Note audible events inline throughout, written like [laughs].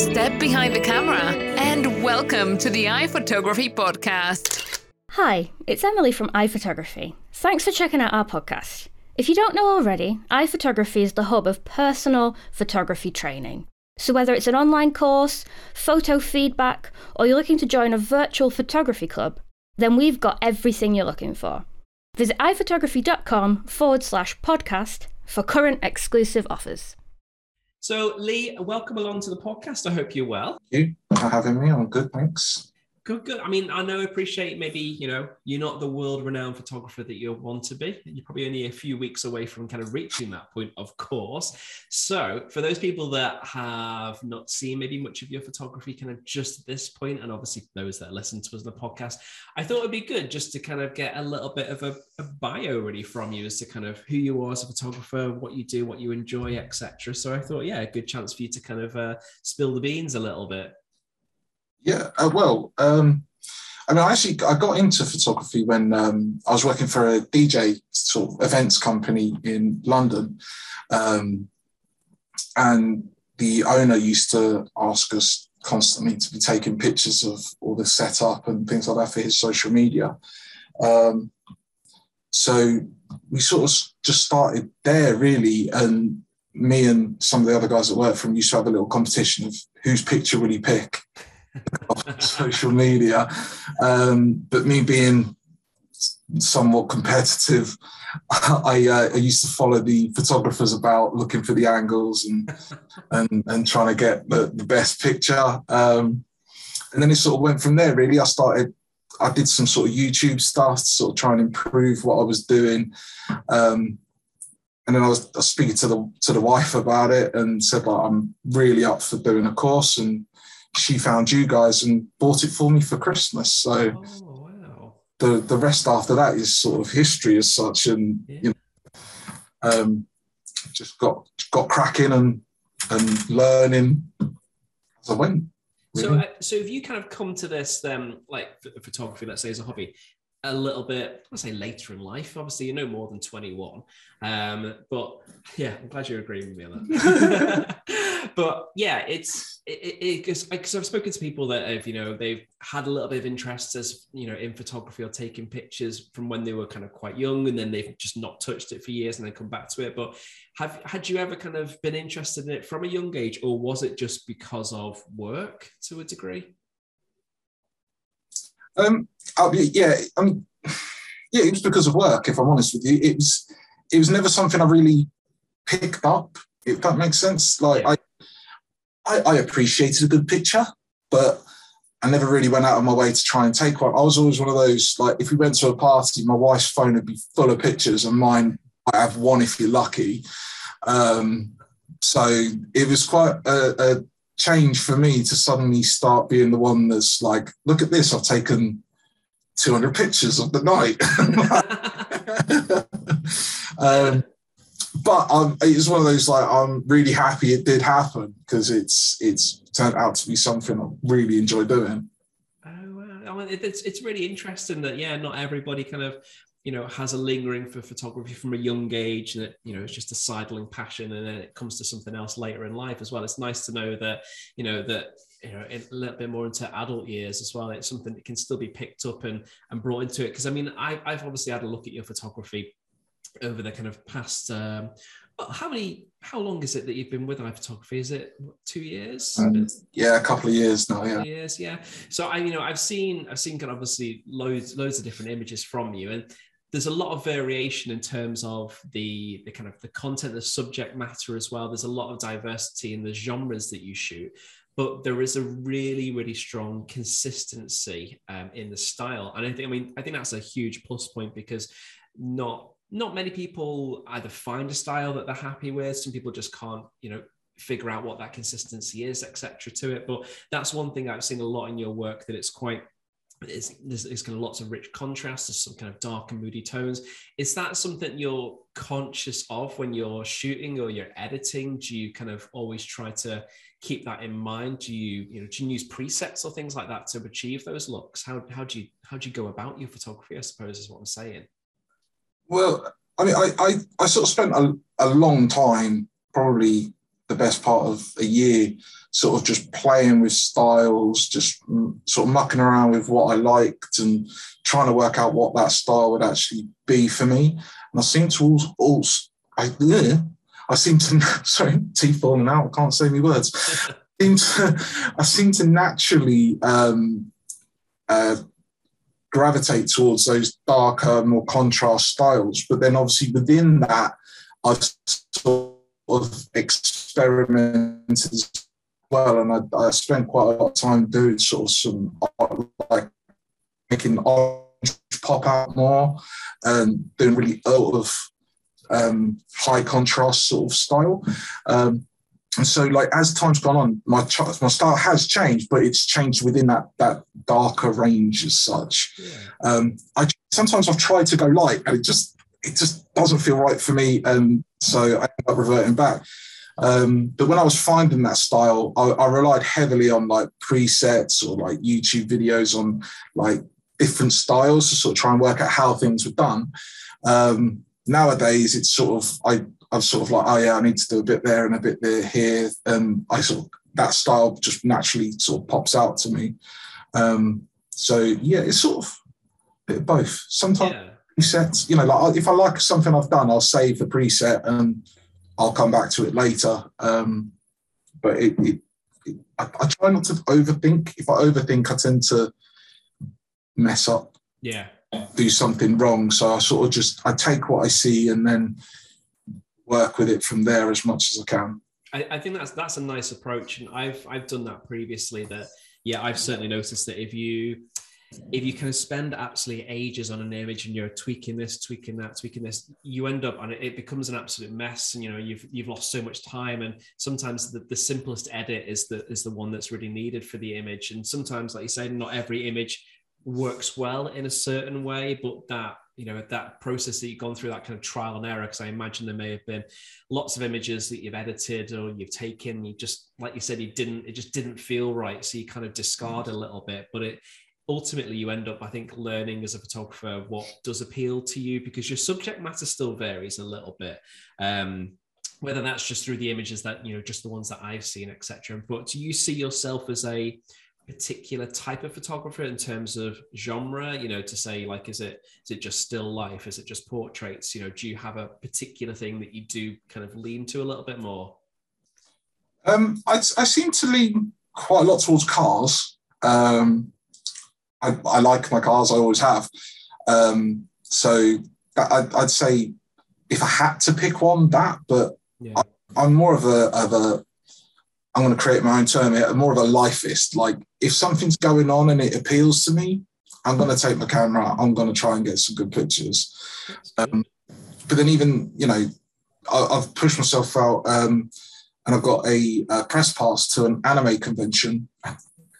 step behind the camera and welcome to the iPhotography Podcast. Hi, it's Emily from iPhotography. Thanks for checking out our podcast. If you don't know already, iPhotography is the hub of personal photography training. So, whether it's an online course, photo feedback, or you're looking to join a virtual photography club, then we've got everything you're looking for. Visit iphotography.com forward slash podcast for current exclusive offers. So, Lee, welcome along to the podcast. I hope you're well. Thank you for having me. I'm good, thanks. Good, good. I mean, I know, I appreciate maybe, you know, you're not the world renowned photographer that you want to be. You're probably only a few weeks away from kind of reaching that point, of course. So, for those people that have not seen maybe much of your photography kind of just at this point, and obviously those that listen to us on the podcast, I thought it'd be good just to kind of get a little bit of a, a bio really from you as to kind of who you are as a photographer, what you do, what you enjoy, etc. So, I thought, yeah, a good chance for you to kind of uh, spill the beans a little bit. Yeah, uh, well, um, I mean, I actually I got into photography when um, I was working for a DJ sort of events company in London, um, and the owner used to ask us constantly to be taking pictures of all the setup and things like that for his social media. Um, so we sort of just started there really, and me and some of the other guys that work from used to have a little competition of whose picture will he pick [laughs] social media. Um, but me being somewhat competitive, [laughs] I, uh, I, used to follow the photographers about looking for the angles and [laughs] and, and trying to get the, the best picture. Um, and then it sort of went from there. Really, I started. I did some sort of YouTube stuff to sort of try and improve what I was doing. Um, and then I was, I was, speaking to the to the wife about it and said like I'm really up for doing a course and she found you guys and bought it for me for Christmas. So oh, wow. the the rest after that is sort of history as such, and yeah. you know, um, just got got cracking and and learning as I went. Really. So, uh, so if you kind of come to this, then like photography, let's say as a hobby, a little bit, I say later in life. Obviously, you're no more than 21. Um, but yeah, I'm glad you're agreeing with me on that. [laughs] [laughs] but yeah, it's it because it, I've spoken to people that have you know they've had a little bit of interest as you know in photography or taking pictures from when they were kind of quite young, and then they've just not touched it for years and then come back to it. But have had you ever kind of been interested in it from a young age, or was it just because of work to a degree? Um, I'll be, yeah, I mean, yeah, it was because of work. If I'm honest with you, it was it was never something I really picked up. If that makes sense, like yeah. I, I, I appreciated a good picture, but I never really went out of my way to try and take one. I was always one of those like if we went to a party, my wife's phone would be full of pictures, and mine I have one if you're lucky. Um, so it was quite a, a change for me to suddenly start being the one that's like, look at this, I've taken 200 pictures of the night. [laughs] [laughs] um, but um, it's one of those like I'm really happy it did happen because it's it's turned out to be something I really enjoy doing. Oh, wow. it's it's really interesting that yeah, not everybody kind of you know has a lingering for photography from a young age and it, you know it's just a sidling passion and then it comes to something else later in life as well it's nice to know that you know that you know a little bit more into adult years as well it's something that can still be picked up and and brought into it because i mean I, i've obviously had a look at your photography over the kind of past um, how many how long is it that you've been with iPhotography? Is it two years? Um, yeah, a couple of years now. Yeah, years. Yeah. So I, you know, I've seen I've seen kind of obviously loads loads of different images from you, and there's a lot of variation in terms of the the kind of the content, the subject matter as well. There's a lot of diversity in the genres that you shoot, but there is a really really strong consistency um, in the style, and I think I mean I think that's a huge plus point because not not many people either find a style that they're happy with. Some people just can't, you know, figure out what that consistency is, etc. To it, but that's one thing I've seen a lot in your work that it's quite it's, there's, there's, kind of lots of rich contrast. There's some kind of dark and moody tones. Is that something you're conscious of when you're shooting or you're editing? Do you kind of always try to keep that in mind? Do you, you know, do you use presets or things like that to achieve those looks? How, how do you how do you go about your photography? I suppose is what I'm saying. Well, I mean, I I, I sort of spent a, a long time, probably the best part of a year, sort of just playing with styles, just sort of mucking around with what I liked and trying to work out what that style would actually be for me. And I seem to also, also I, yeah, I seem to, [laughs] sorry, teeth falling out, I can't say any words. I [laughs] seem to, [laughs] I seem to naturally um, uh, gravitate towards those darker, more contrast styles. But then obviously within that, I've sort of experimented as well. And I, I spent quite a lot of time doing sort of some art, like making orange pop out more and doing really out of um, high contrast sort of style. Um, and so, like as time's gone on, my my style has changed, but it's changed within that that darker range as such. Yeah. Um, I sometimes I've tried to go light, and it just it just doesn't feel right for me, and so I end up reverting back. Um, but when I was finding that style, I, I, relied heavily on like presets or like YouTube videos on like different styles to sort of try and work out how things were done. Um, nowadays, it's sort of I I'm sort of like, oh yeah, I need to do a bit there and a bit there here, and I sort of that style just naturally sort of pops out to me. Um, so yeah, it's sort of a bit of both. Sometimes yeah. presets, you know, like if I like something I've done, I'll save the preset and I'll come back to it later. Um, but it, it, it I, I try not to overthink. If I overthink, I tend to mess up. Yeah. Do something wrong. So I sort of just I take what I see and then work with it from there as much as I can. I, I think that's that's a nice approach, and I've I've done that previously. That yeah, I've certainly noticed that if you if you kind of spend absolutely ages on an image and you're tweaking this, tweaking that, tweaking this, you end up and it becomes an absolute mess. And you know, you've you've lost so much time. And sometimes the, the simplest edit is the is the one that's really needed for the image. And sometimes, like you say, not every image works well in a certain way, but that you know that process that you've gone through that kind of trial and error because i imagine there may have been lots of images that you've edited or you've taken you just like you said you didn't it just didn't feel right so you kind of discard a little bit. But it ultimately you end up i think learning as a photographer what does appeal to you because your subject matter still varies a little bit. Um, whether that's just through the images that you know just the ones that i've seen etc but do you see yourself as a particular type of photographer in terms of genre you know to say like is it is it just still life is it just portraits you know do you have a particular thing that you do kind of lean to a little bit more um i, I seem to lean quite a lot towards cars um i, I like my cars i always have um so I, i'd say if i had to pick one that but yeah. I, i'm more of a of a I'm going to create my own term here, more of a lifeist. Like if something's going on and it appeals to me, I'm going to take my camera. I'm going to try and get some good pictures. Um, but then even you know, I, have pushed myself out, um, and I've got a, a, press pass to an anime convention.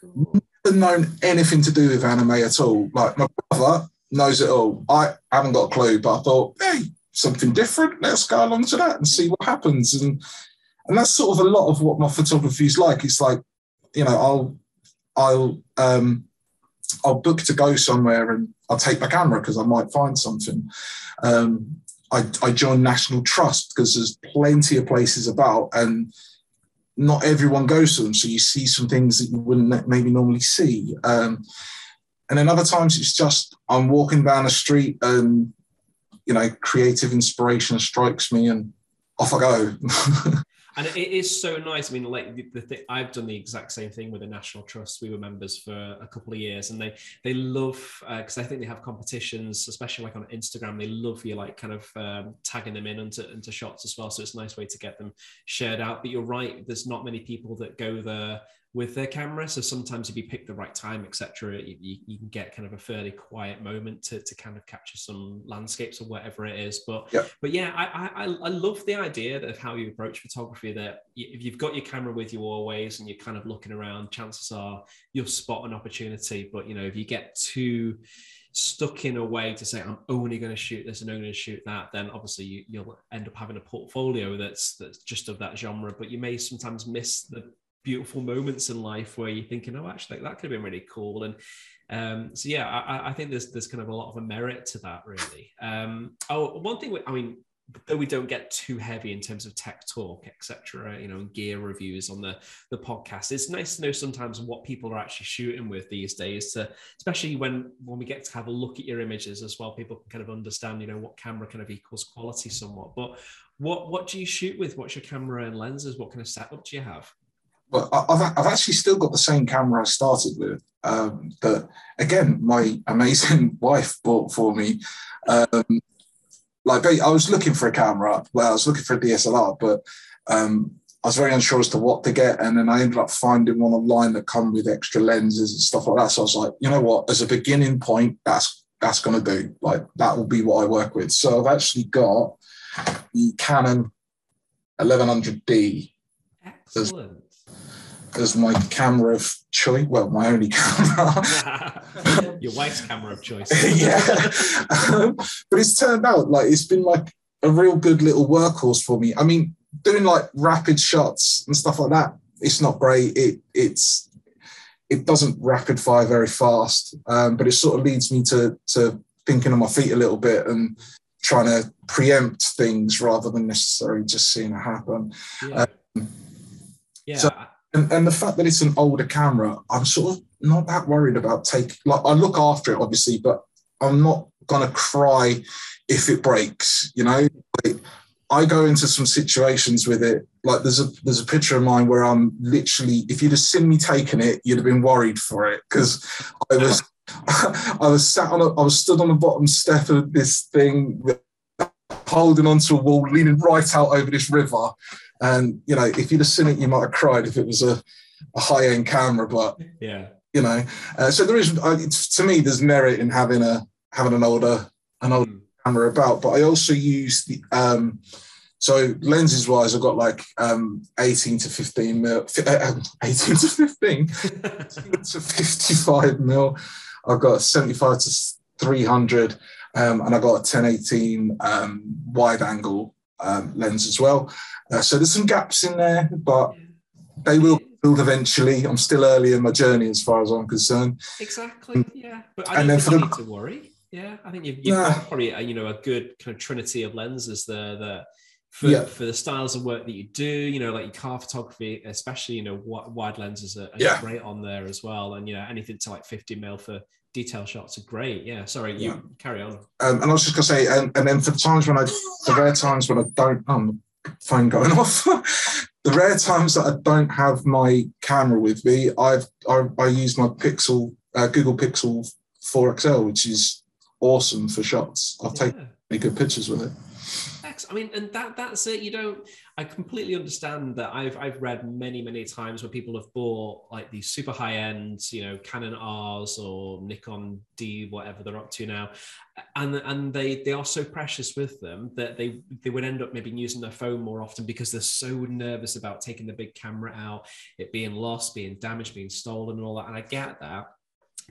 Never known anything to do with anime at all. Like my brother knows it all. I haven't got a clue, but I thought, hey, something different. Let's go along to that and see what happens. And and that's sort of a lot of what my photography is like. It's like, you know, I'll I'll um, I'll book to go somewhere and I'll take my camera because I might find something. Um, I, I joined National Trust because there's plenty of places about and not everyone goes to them. So you see some things that you wouldn't maybe normally see. Um, and then other times it's just I'm walking down the street and, you know, creative inspiration strikes me and off I go. [laughs] and it is so nice. I mean, like the, the thing, I've done the exact same thing with the National Trust. We were members for a couple of years, and they they love because uh, I think they have competitions, especially like on Instagram. They love you like kind of um, tagging them in into, into shots as well. So it's a nice way to get them shared out. But you're right, there's not many people that go there with their camera. So sometimes if you pick the right time, etc., you, you, can get kind of a fairly quiet moment to, to kind of capture some landscapes or whatever it is. But yep. but yeah, I, I I love the idea of how you approach photography. That if you've got your camera with you always and you're kind of looking around, chances are you'll spot an opportunity. But you know, if you get too stuck in a way to say I'm only going to shoot this and only going to shoot that, then obviously you, will end up having a portfolio that's that's just of that genre. But you may sometimes miss the beautiful moments in life where you're thinking, oh, actually, that could have been really cool. And um, so, yeah, I, I, think there's there's kind of a lot of a merit to that, really. Um, oh, one thing, I mean, though we don't get too heavy in terms of tech talk, etc., you know, and gear reviews on the the podcast, it's nice to know sometimes what people are actually shooting with these days. To, especially when when we get to have a look at your images as well, people can kind of understand, you know, what camera kind of equals quality somewhat. But what what do you shoot with? What's your camera and lenses? What kind of setup do you have? Well, I've, I've actually still got the same camera I started with. Um, that again, my amazing [laughs] wife bought for me. Um, like I was looking for a camera. Well, I was looking for a DSLR, but um, I was very unsure as to what to get, and then I ended up finding one online that come with extra lenses and stuff like that. So I was like, you know what? As a beginning point, that's that's going to do. Like that will be what I work with. So I've actually got the Canon 1100D. Excellent as my camera of choice. Well, my only [laughs] camera. [laughs] Your wife's camera of choice. [laughs] yeah. Um, but it's turned out like it's been like a real good little workhorse for me. I mean, doing like rapid shots and stuff like that, it's not great. It it's it doesn't rapid fire very fast, um, but it sort of leads me to to thinking on my feet a little bit and trying to preempt things rather than necessarily just seeing it happen. Yeah. Um, yeah. So, and, and the fact that it's an older camera, I'm sort of not that worried about taking. Like I look after it, obviously, but I'm not gonna cry if it breaks. You know, like, I go into some situations with it. Like there's a there's a picture of mine where I'm literally, if you'd have seen me taking it, you'd have been worried for it because I was [laughs] I was sat on a I was stood on the bottom step of this thing, holding onto a wall, leaning right out over this river, and you know, if you'd have seen it, you might have cried if it was a, a high end camera. But yeah, you know, uh, so there is uh, to me, there's merit in having a having an older an older mm. camera about. But I also use the um, so lenses wise, I've got like um, 18 to 15 mil, uh, um, [laughs] 18 to 15 to 55 mil. I've got 75 to 300, um, and I've got a 1018 um, wide angle um, lens as well. Uh, so there's some gaps in there, but they will build eventually. I'm still early in my journey as far as I'm concerned. Exactly. Yeah, but I don't and think you need to worry. Yeah, I think you've, you've nah. got probably a, you know a good kind of trinity of lenses there that for, yeah. for the styles of work that you do, you know, like your car photography, especially, you know, wide lenses are, are yeah. great on there as well. And, you know, anything to like 50 mil for detail shots are great. Yeah. Sorry, you yeah. carry on. Um, and I was just going to say, and, and then for the times when I, the rare times when I don't, um, phone going [laughs] off. the rare times that I don't have my camera with me, I've I, I use my Pixel uh, Google Pixel 4 XL, which is awesome for shots. I've yeah. taken many good pictures with it. I mean, and that that's it. You don't. I completely understand that. I've I've read many many times where people have bought like these super high end, you know, Canon R's or Nikon D, whatever they're up to now, and and they they are so precious with them that they they would end up maybe using their phone more often because they're so nervous about taking the big camera out, it being lost, being damaged, being stolen, and all that. And I get that,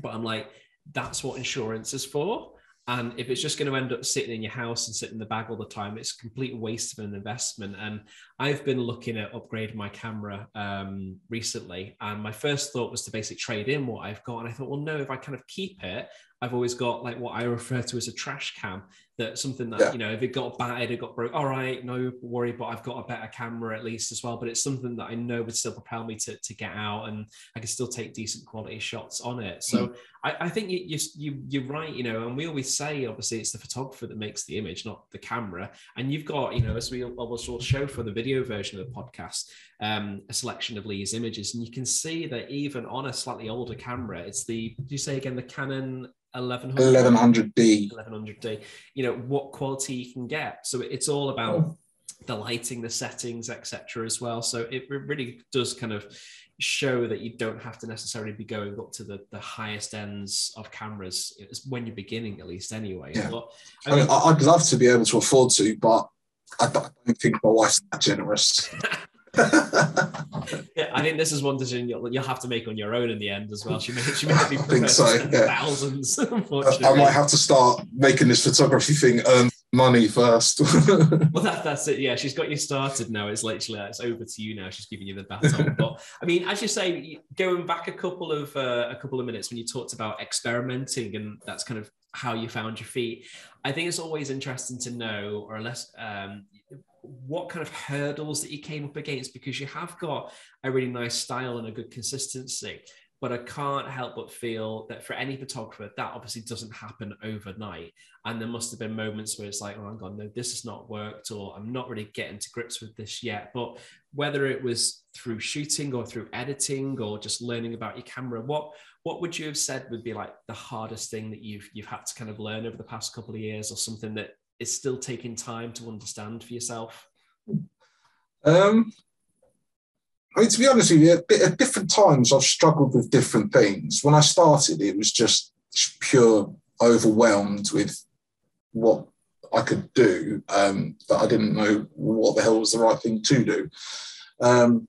but I'm like, that's what insurance is for and if it's just going to end up sitting in your house and sitting in the bag all the time, it's a complete waste of an investment. And I've been looking at upgrading my camera um, recently. And my first thought was to basically trade in what I've got. And I thought, well, no, if I kind of keep it, I've always got like what I refer to as a trash cam. That something that yeah. you know, if it got battered, it got broke. All right, no worry, but I've got a better camera at least as well. But it's something that I know would still propel me to, to get out, and I can still take decent quality shots on it. So mm. I, I, think you, you you you're right. You know, and we always say obviously it's the photographer that makes the image, not the camera. And you've got you know, as we always will show for the video version of the podcast, um, a selection of Lee's images, and you can see that even on a slightly older camera, it's the. Do you say again the Canon 1100 d 1100D. You know what quality you can get. So it's all about oh. the lighting, the settings, etc. as well. So it really does kind of show that you don't have to necessarily be going up to the, the highest ends of cameras when you're beginning at least anyway yeah. But, I mean, I would love to be able to afford to but I don't think my wife's that generous [laughs] [laughs] yeah, I think this is one decision you'll, you'll, have to make on your own in the end as well. She may, she may [laughs] be think so, yeah. thousands. [laughs] Unfortunately, I might have to start making this photography thing earn money first. well, that, that's it. Yeah, she's got you started now. It's literally it's over to you now. She's giving you the baton. but I mean, as you say, going back a couple of uh, a couple of minutes when you talked about experimenting, and that's kind of how you found your feet. I think it's always interesting to know, or less, um, what kind of hurdles that you came up against because you have got a really nice style and a good consistency. But I can't help but feel that for any photographer, that obviously doesn't happen overnight. And there must have been moments where it's like, oh, hang on, no, this has not worked, or I'm not really getting to grips with this yet. But whether it was through shooting or through editing or just learning about your camera, what what would you have said would be like the hardest thing that you've you've had to kind of learn over the past couple of years, or something that is still taking time to understand for yourself? Um, I mean, to be honest with you, at different times I've struggled with different things. When I started, it was just pure overwhelmed with what I could do, um, but I didn't know what the hell was the right thing to do. Um,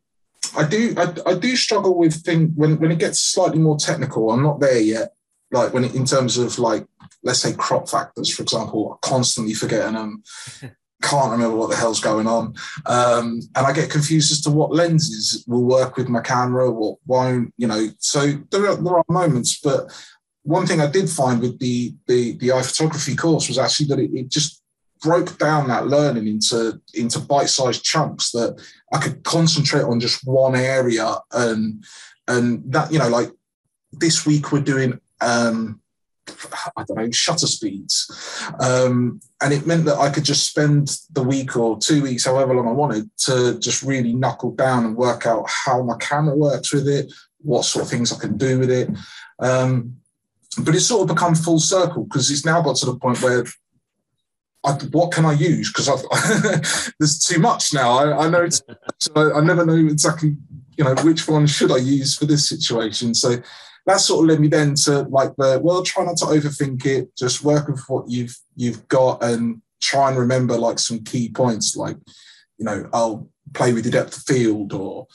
I do, I, I, do struggle with things when when it gets slightly more technical. I'm not there yet. Like when in terms of like, let's say crop factors, for example, I constantly forgetting them. [laughs] can't remember what the hell's going on. Um, and I get confused as to what lenses will work with my camera, what won't, you know. So there are, there are moments, but one thing I did find with the the, the iPhotography course was actually that it, it just broke down that learning into into bite-sized chunks that I could concentrate on just one area and and that you know like this week we're doing um I don't know, shutter speeds. Um, and it meant that I could just spend the week or two weeks, however long I wanted, to just really knuckle down and work out how my camera works with it, what sort of things I can do with it. Um, but it's sort of become full circle because it's now got to the point where I, what can I use? Because [laughs] there's too much now. I, I know so I, I never know exactly, you know, which one should I use for this situation. So that sort of led me then to like the well, try not to overthink it. Just work with what you've you've got and try and remember like some key points, like you know, I'll play with the depth of field or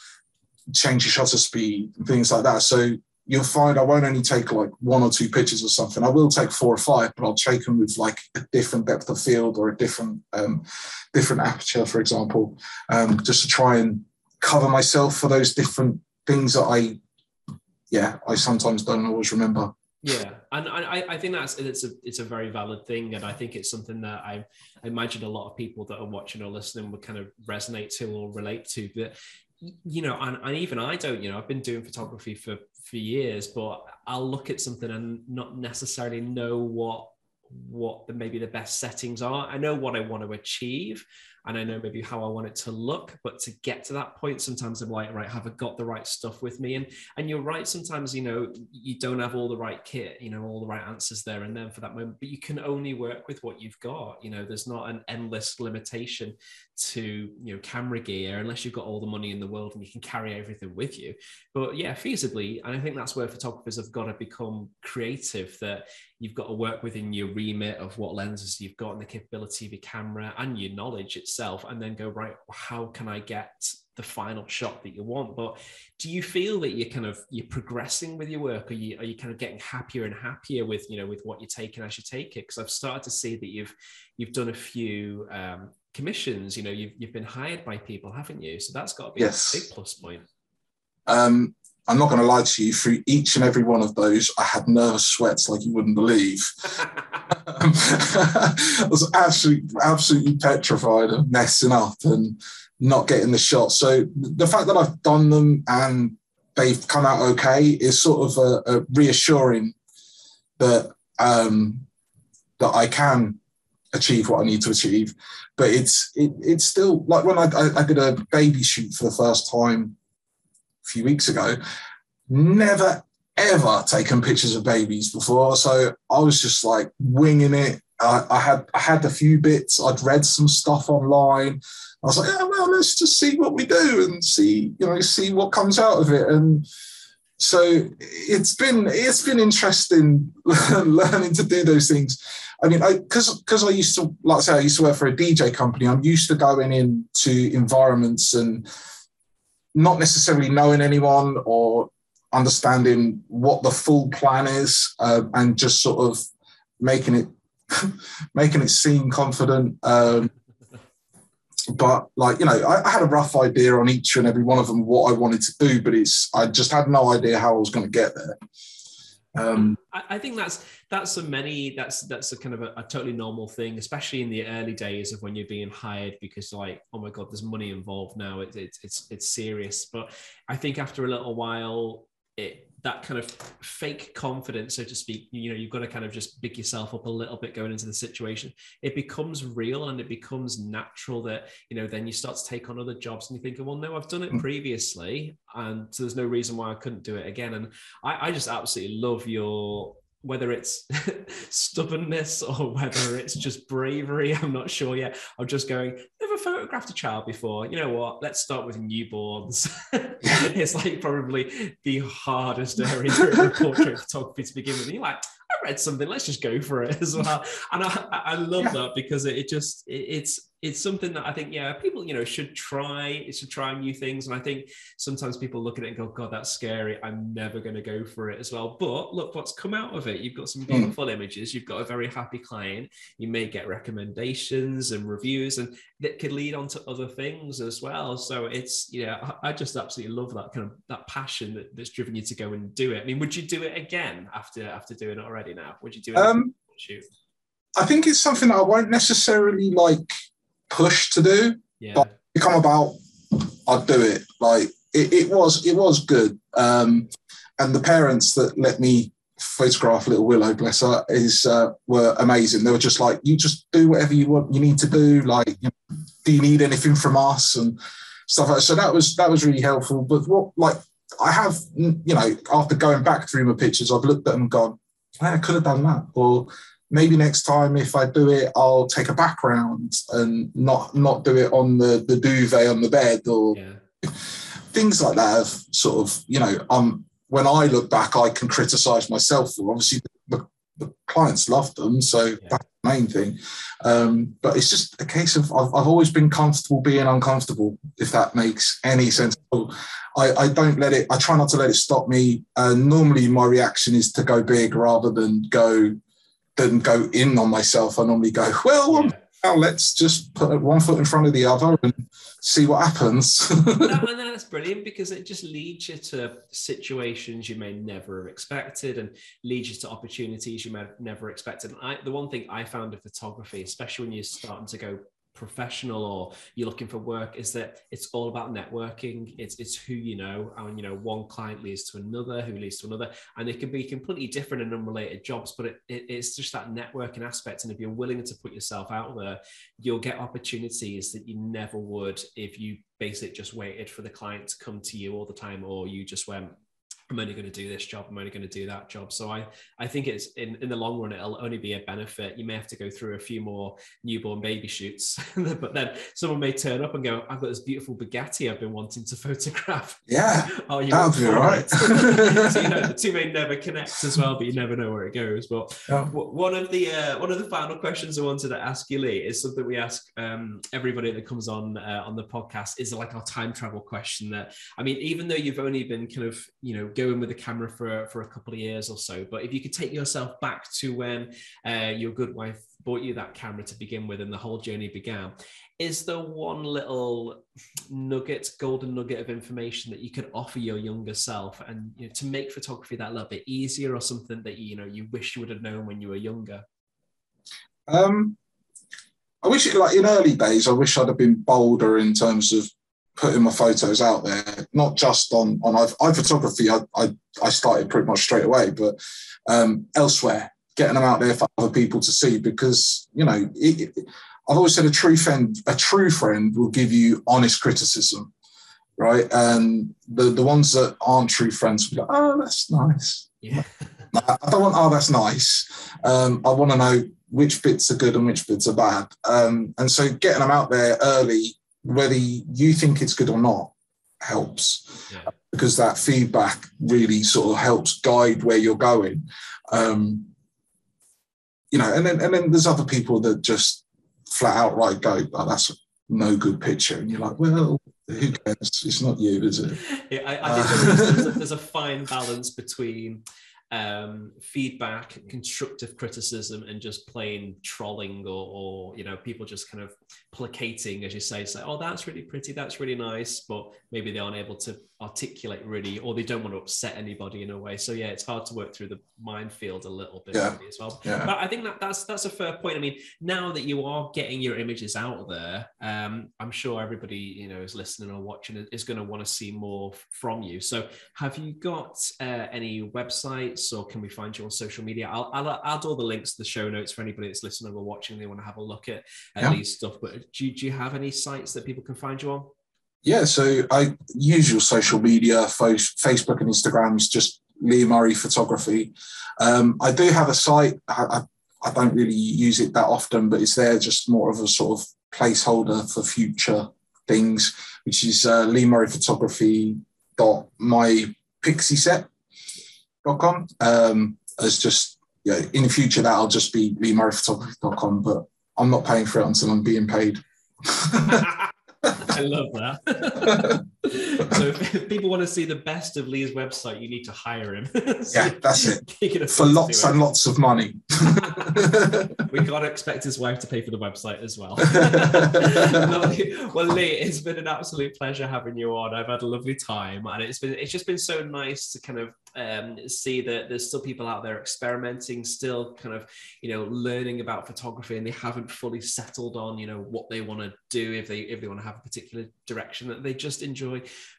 change your shutter speed and things like that. So you'll find I won't only take like one or two pictures or something. I will take four or five, but I'll take them with like a different depth of field or a different um, different aperture, for example, um, just to try and cover myself for those different things that I yeah, I sometimes don't always remember. Yeah, and I, I think that's it's a it's a very valid thing, and I think it's something that I, I imagine a lot of people that are watching or listening would kind of resonate to or relate to. But you know, and, and even I don't. You know, I've been doing photography for for years, but I'll look at something and not necessarily know what what the maybe the best settings are. I know what I want to achieve, and I know maybe how I want it to look. But to get to that point, sometimes I'm like, right, have I got the right stuff with me? And and you're right. Sometimes you know you don't have all the right kit, you know, all the right answers there and then for that moment. But you can only work with what you've got. You know, there's not an endless limitation to you know camera gear unless you've got all the money in the world and you can carry everything with you. But yeah, feasibly, and I think that's where photographers have got to become creative. That you've got to work within your remit of what lenses you've got and the capability of your camera and your knowledge itself and then go right how can i get the final shot that you want? But do you feel that you're kind of you're progressing with your work? Are you are you kind of getting happier and happier with you know with what you're taking as you take it? Because i've started to see that you've you've done a few um, commissions you know you've, you've been hired by people haven't you? So that's got to be yes. a big plus point. Um, I'm not going to lie to you, through each and every one of those, I had nervous sweats like you wouldn't believe. [laughs] I was absolutely, absolutely petrified of messing up and not getting the shot. So the fact that I've done them and they've come out okay is sort of a, a reassuring that um, that I can achieve what I need to achieve. But it's it, it's still like when I, I, I did a baby shoot for the first time few weeks ago, never ever taken pictures of babies before. So I was just like winging it. I, I, had I had a few bits. I'd read some stuff online. I was like, yeah, well, let's just see what we do and see, you know, see what comes out of it. And so it's been it's been interesting [laughs] learning to do those things. I mean, I because because I used to, like I say, I used to work for a DJ company. I'm used to going into environments and not necessarily knowing anyone or understanding what the full plan is uh, and just sort of making it [laughs] making it seem confident um, but like you know I, I, had a rough idea on each and every one of them what i wanted to do but it's i just had no idea how i was going to get there Um, I, I think that's that's a many that's that's a kind of a, a, totally normal thing, especially in the early days of when you're being hired because like oh my god, there's money involved now. It's it's it's, it's serious. But I think after a little while, it that kind of fake confidence, so to speak, you know, you've got to kind of just big yourself up a little bit going into the situation. It becomes real and it becomes natural that, you know, then you start to take on other jobs and you think, well, no, I've done it mm. previously. And so there's no reason why I couldn't do it again. And I, I just absolutely love your whether it's [laughs] stubbornness or whether it's just bravery, I'm not sure yet. I'm just going, never photographed a child before. You know what? Let's start with newborns. [laughs] it's like probably the hardest area of portrait photography to begin with. And you're like, I read something, let's just go for it as well. And I, I love yeah. that because it, just, it, it's, it's something that I think, yeah, people, you know, should try, should try new things. And I think sometimes people look at it and go, God, that's scary. I'm never going to go for it as well. But look what's come out of it. You've got some hmm. beautiful mm. images. You've got a very happy client. You may get recommendations and reviews, and that could lead on to other things as well. So it's, you know, I, I just absolutely love that kind of that passion that, that's driven you to go and do it. I mean, would you do it again after after doing it already now? Would you do it? Um, shoot? I think it's something that I won't necessarily like push to do. Yeah. But come about, I'd do it. Like it, it was, it was good. Um, and the parents that let me photograph little Willow, bless her, is uh, were amazing. They were just like, you just do whatever you want, you need to do. Like, you know, do you need anything from us and stuff like that. So that was that was really helpful. But what like I have, you know, after going back through my pictures, I've looked at them and gone, I could have done that, or maybe next time if I do it, I'll take a background and not not do it on the, the duvet on the bed or yeah. things like that. Have sort of, you know, um, when I look back, I can criticize myself for. Obviously, the, the clients love them, so yeah. that's the main thing. Um, but it's just a case of I've, I've always been comfortable being uncomfortable, if that makes any sense. I, I don't let it. I try not to let it stop me. Uh, normally, my reaction is to go big rather than go than go in on myself. I normally go, well, yeah. now let's just put one foot in front of the other and see what happens. [laughs] no, and that's brilliant because it just leads you to situations you may never have expected and leads you to opportunities you may have never expected. And I, the one thing I found in photography, especially when you're starting to go professional or you're looking for work is that it's all about networking. It's it's who you know and you know one client leads to another who leads to another and it can be completely different and unrelated jobs but it, it, it's just that networking aspect and if you're willing to put yourself out there you'll get opportunities that you never would if you basically just waited for the client to come to you all the time or you just went I'm only going to do this job. I'm only going to do that job. So I, I think it's in, in the long run, it'll only be a benefit. You may have to go through a few more newborn baby shoots, [laughs] but then someone may turn up and go, I've got this beautiful Bugatti I've been wanting to [laughs] photograph. Yeah. [laughs] oh, you that'll be all right. so, you know, the two may never connect as well, but you never know where it goes. But yeah. one of the, uh, one of the final questions I wanted to ask you, Lee, is something we ask um, everybody that comes on, uh, on the podcast is like our time travel question that, I mean, even though you've only been kind of, you know, going with the camera for, for a couple of years or so. But if you could take yourself back to when uh, your good wife bought you that camera to begin with and the whole journey began, is there one little nugget, golden nugget of information that you could offer your younger self and you know, to make photography that little bit easier or something that you know you wish you would have known when you were younger? Um, I wish, it, like in early days, I wish I'd have been bolder in terms of putting my photos out there, not just on on iPhotography. I, I, I started pretty much straight away, but um, elsewhere, getting them out there for other people to see because you know it, it, I've always said a true friend a true friend will give you honest criticism, right? And the the ones that aren't true friends will be like, oh, that's nice. Yeah. I don't want, oh, that's nice. Um, I want to know which bits are good and which bits are bad. Um, and so getting them out there early whether you think it's good or not helps yeah. because that feedback really sort of helps guide where you're going. Um, you know, and then and then there's other people that just flat out right go, oh, that's no good picture, and you're like, well, who cares? It's not you, is it? Yeah, I, I think uh, there's, a, there's a fine balance between um, feedback, constructive criticism, and just plain trolling or, or, you know people just kind of placating, as you say, say, "Oh, that's really pretty, that's really nice," but maybe they aren't able to articulate really, or they don't want to upset anybody in a way. So yeah, it's hard to work through the minefield a little bit Yeah. really as well. Yeah. But I think that that's that's a fair point. I mean, now that you are getting your images out there, um, I'm sure everybody you know is listening or watching is going to want to see more from you. So have you got uh, any websites, or can we find you on social media? I'll, I'll add all the links to the show notes for anybody that's listening or watching. They want to have a look at at Yeah. these stuff. But do, do you have any sites that people can find you on? Yeah, so I usual social media, Facebook and Instagrams, just Lee Murray Photography. Um, I do have a site. I, I, I don't really use it that often, but it's there just more of a sort of placeholder for future things, which is uh, Lee Murray Photography dot mypixieset.com. Um, it's just yeah, in the future that'll just be Lee Murray Photography.com, but I'm not paying for it until I'm being paid. [laughs] I love that. [laughs] so if people want to see the best of Lee's website, you need to hire him. So [laughs] Yeah, that's it. [laughs] for lots and lots of money. [laughs] we gotta expect his wife to pay for the website as well. Lovely. well, Lee, it's been an absolute pleasure having you on. I've had a lovely time, and it's been it's just been so nice to kind of um, see that there's still people out there experimenting, still kind of you know learning about photography, and they haven't fully settled on you know what they want to do if they if they want to have a particular direction that they just enjoy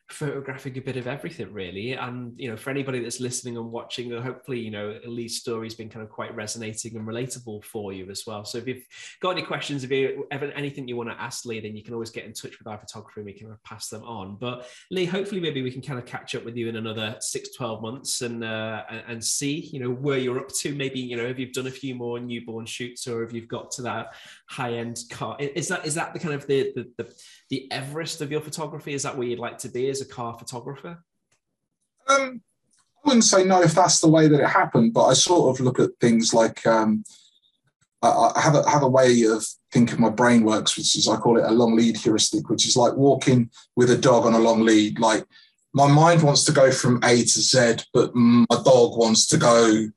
photographing a bit of everything really. And you know for anybody that's listening and watching uh, hopefully you know lee's story's been kind of quite resonating and relatable for you as well. So if you've got any questions if you ever anything you want to ask lee then you can always get in touch with iPhotography and we can pass them on. But lee hopefully maybe we can kind of catch up with you in another six 12 months and uh and, and see you know where you're up to. Maybe you know if you've done a few more newborn shoots or if you've got to that high end car is that is that the kind of the the, the the Everest of your photography? Is that where you'd like to be as a car photographer? Um, I wouldn't say no if that's the way that it happened, but I sort of look at things like um, I, I have a have a way of thinking my brain works, which is I call it a long lead heuristic, which is like walking with a dog on a long lead. Like my mind wants to go from A to Z, but my dog wants to go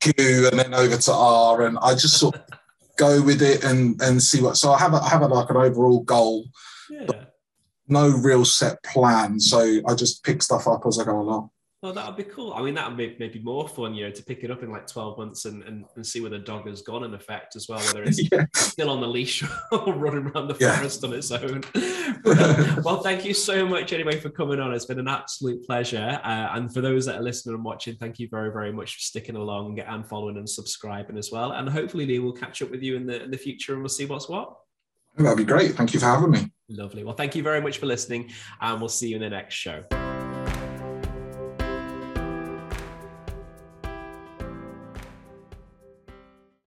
Q and then over to R, and I just sort of [laughs] go with it and and see what. So I have a, I have a, like an overall goal, Yeah. no real set plan. So I just pick stuff up as I go along. Well, that would be cool. I mean, that would be maybe more fun, you know, to pick it up in like 12 months and, and, and see where the dog has gone in effect as well, whether it's [laughs] yeah. still on the leash [laughs] or running around the Yeah. forest on its own. [laughs] But, um, well, thank you so much anyway for coming on. It's been an absolute pleasure. Uh, and for those that are listening and watching, thank you very, very much for sticking along and following and subscribing as well. And hopefully, Lee, we'll catch up with you in the, in the future and we'll see what's what. That'd be great. Thank you for having me. Lovely. Well, thank you very much for listening, and we'll see you in the next show.